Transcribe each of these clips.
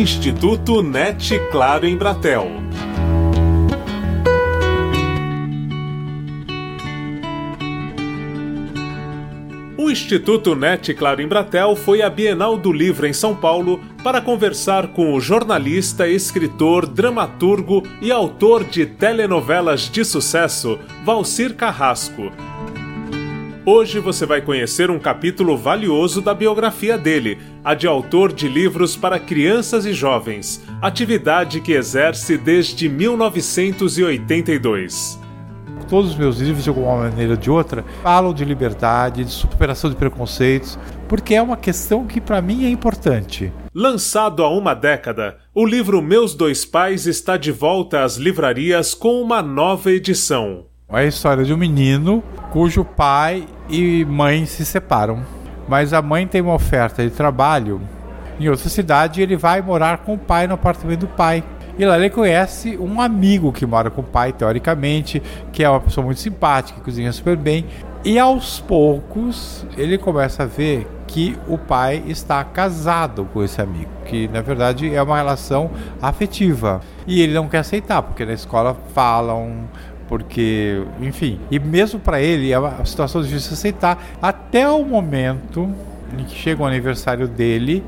Instituto NET Claro em Bratel. O Instituto NET Claro em Bratel foi à Bienal do Livro em São Paulo para conversar com o jornalista, escritor, dramaturgo e autor de telenovelas de sucesso, Valcir Carrasco. Hoje você vai conhecer um capítulo valioso da biografia dele, a de autor de livros para crianças e jovens, atividade que exerce desde 1982 todos os meus livros, de alguma maneira ou de outra, falam de liberdade, de superação de preconceitos, porque é uma questão que para mim é importante. Lançado há uma década, o livro Meus Dois Pais está de volta às livrarias com uma nova edição. É a história de um menino cujo pai e mãe se separam, mas a mãe tem uma oferta de trabalho em outra cidade e ele vai morar com o pai no apartamento do pai. E lá ele conhece um amigo que mora com o pai, teoricamente, que é uma pessoa muito simpática, que cozinha super bem. E aos poucos ele começa a ver que o pai está casado com esse amigo, que na verdade é uma relação afetiva. E ele não quer aceitar, porque na escola falam, porque, enfim, e mesmo para ele é uma situação difícil de aceitar, até o momento em que chega o aniversário dele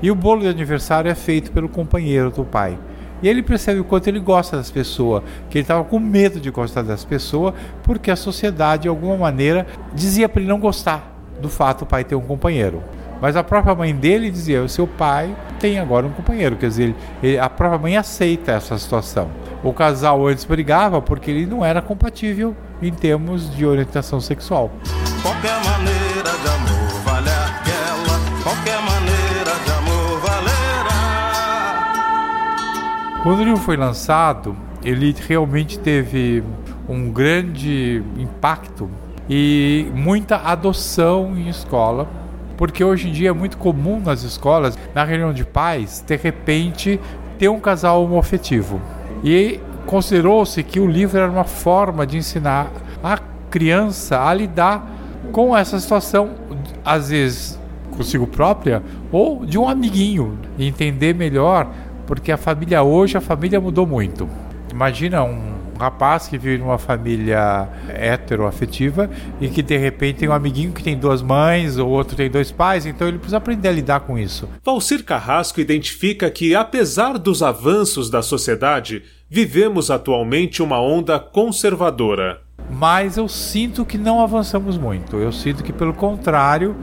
e o bolo de aniversário é feito pelo companheiro do pai. E ele percebe o quanto ele gosta das pessoas, que ele estava com medo de gostar das pessoas, porque a sociedade, de alguma maneira, dizia para ele não gostar do fato do pai ter um companheiro. Mas a própria mãe dele dizia: o seu pai tem agora um companheiro. Quer dizer, ele, a própria mãe aceita essa situação. O casal antes brigava porque ele não era compatível em termos de orientação sexual. Qualquer maneira de amor vale aquela, qualquer maneira de amor valerá. Quando o livro foi lançado, ele realmente teve um grande impacto e muita adoção em escola porque hoje em dia é muito comum nas escolas, na reunião de pais, de repente ter um casal homoafetivo. E considerou-se que o livro era uma forma de ensinar a criança a lidar com essa situação, às vezes consigo própria ou de um amiguinho, entender melhor, porque a família hoje, a família mudou muito. Imagina um um rapaz que vive numa família heteroafetiva e que de repente tem um amiguinho que tem duas mães, ou outro tem dois pais, então ele precisa aprender a lidar com isso. Valcir Carrasco identifica que, apesar dos avanços da sociedade, vivemos atualmente uma onda conservadora. Mas eu sinto que não avançamos muito. Eu sinto que, pelo contrário,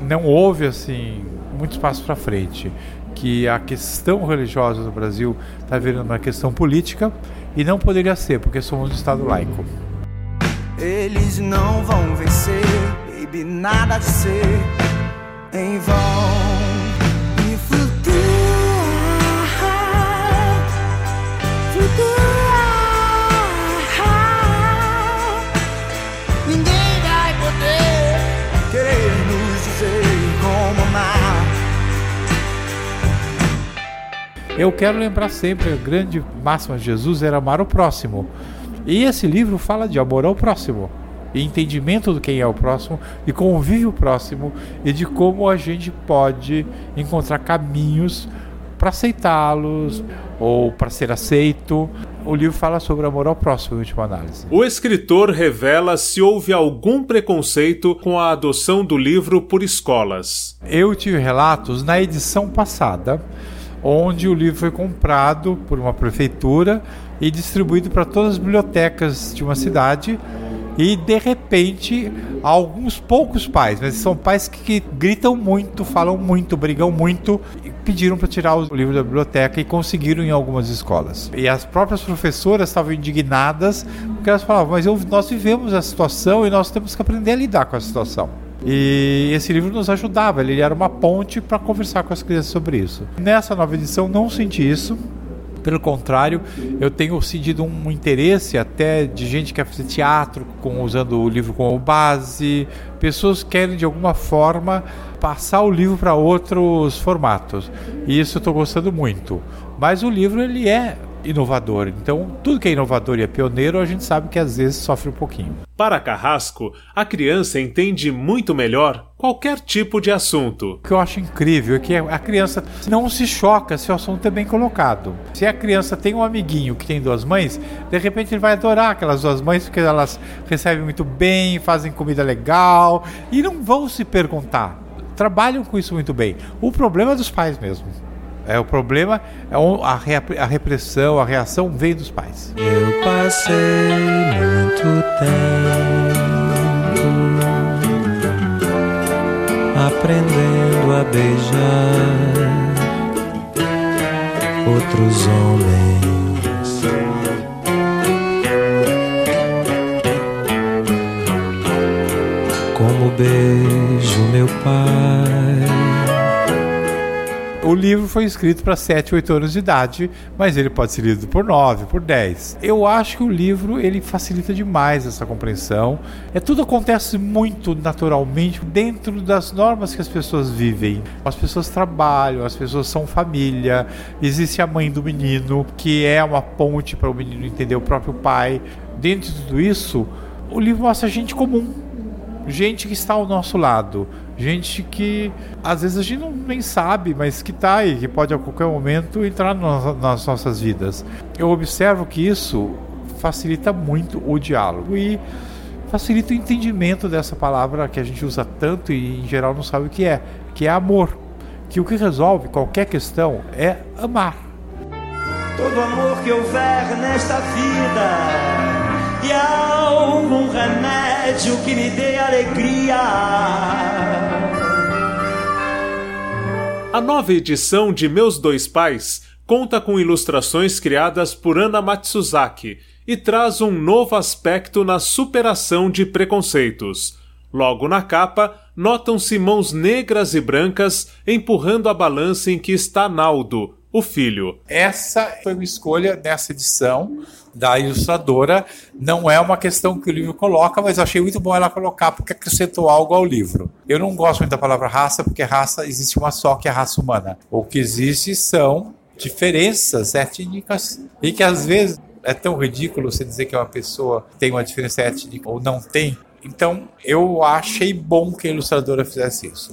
não houve assim muito espaço para frente. Que a questão religiosa no Brasil está virando uma questão política e não poderia ser, porque somos um Estado laico. Eles não vão vencer, baby, nada de ser em vão. Eu quero lembrar sempre, a grande máxima de Jesus era amar o próximo. E esse livro fala de amor ao próximo, e entendimento do quem é o próximo, de convívio próximo e de como a gente pode encontrar caminhos para aceitá-los ou para ser aceito. O livro fala sobre amor ao próximo, em última análise. O escritor revela se houve algum preconceito com a adoção do livro por escolas. Eu tive relatos na edição passada onde o livro foi comprado por uma prefeitura e distribuído para todas as bibliotecas de uma cidade. E de repente, alguns poucos pais, mas são pais que, gritam muito, falam muito, brigam muito, pediram para tirar o livro da biblioteca e conseguiram em algumas escolas. E as próprias professoras estavam indignadas porque elas falavam: Mas eu, nós vivemos a situação e nós temos que aprender a lidar com a situação. E esse livro nos ajudava, ele era uma ponte para conversar com as crianças sobre isso. Nessa nova edição não senti isso. Pelo contrário, eu tenho sentido um interesse até de gente que quer fazer teatro com, usando o livro como base, pessoas que querem de alguma forma passar o livro para outros formatos. E isso eu estou gostando muito. Mas o livro ele é inovador. Então, tudo que é inovador e é pioneiro, a gente sabe que às vezes sofre um pouquinho. Para Carrasco, a criança entende muito melhor qualquer tipo de assunto. O que eu acho incrível é que a criança não se choca se o assunto é bem colocado. Se a criança tem um amiguinho que tem duas mães, de repente ele vai adorar aquelas duas mães porque elas recebem muito bem, fazem comida legal e não vão se perguntar. Trabalham com isso muito bem. O problema é dos pais mesmo. É o problema, é a, repressão, a reação vem dos pais. Eu passei muito tempo aprendendo a beijar outros homens. Como beijo meu pai o livro foi escrito para 7, 8 anos de idade, mas ele pode ser lido por 9, por 10. Eu acho que o livro ele facilita demais essa compreensão. É tudo acontece muito naturalmente dentro das normas que as pessoas vivem. As pessoas trabalham, as pessoas são família. Existe a mãe do menino, que é uma ponte para o menino entender o próprio pai. Dentro de tudo isso, o livro mostra gente comum, gente que está ao nosso lado, gente que às vezes a gente não, nem sabe, mas que está aí, que pode a qualquer momento entrar no, nas nossas vidas. Eu observo que isso facilita muito o diálogo e facilita o entendimento dessa palavra que a gente usa tanto e em geral não sabe o que é, que é amor. Que o que resolve qualquer questão é amar. Todo amor que houver nesta vida e algum remédio que me dê alegria. A nova edição de Meus Dois Pais conta com ilustrações criadas por Ana Matsuzaki e traz um novo aspecto na superação de preconceitos. Logo na capa, notam-se mãos negras e brancas empurrando a balança em que está Naldo, o filho. Essa foi uma escolha nessa edição da ilustradora. Não é uma questão que o livro coloca, mas achei muito bom ela colocar porque acrescentou algo ao livro. Eu não gosto muito da palavra raça, porque raça existe uma só, que é a raça humana. O que existe são diferenças étnicas e que às vezes é tão ridículo você dizer que uma pessoa tem uma diferença étnica ou não tem. Então eu achei bom que a ilustradora fizesse isso.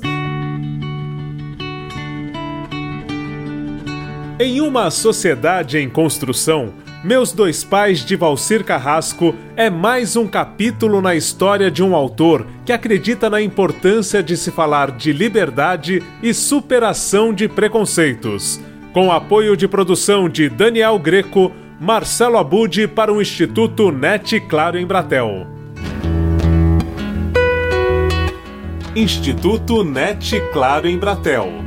Em uma sociedade em construção, meus Dois Pais de Valcir Carrasco é mais um capítulo na história de um autor que acredita na importância de se falar de liberdade e superação de preconceitos. Com apoio de produção de Daniel Greco, Marcelo Abud para o Instituto NET Claro em Bratel. Instituto NET Claro em Bratel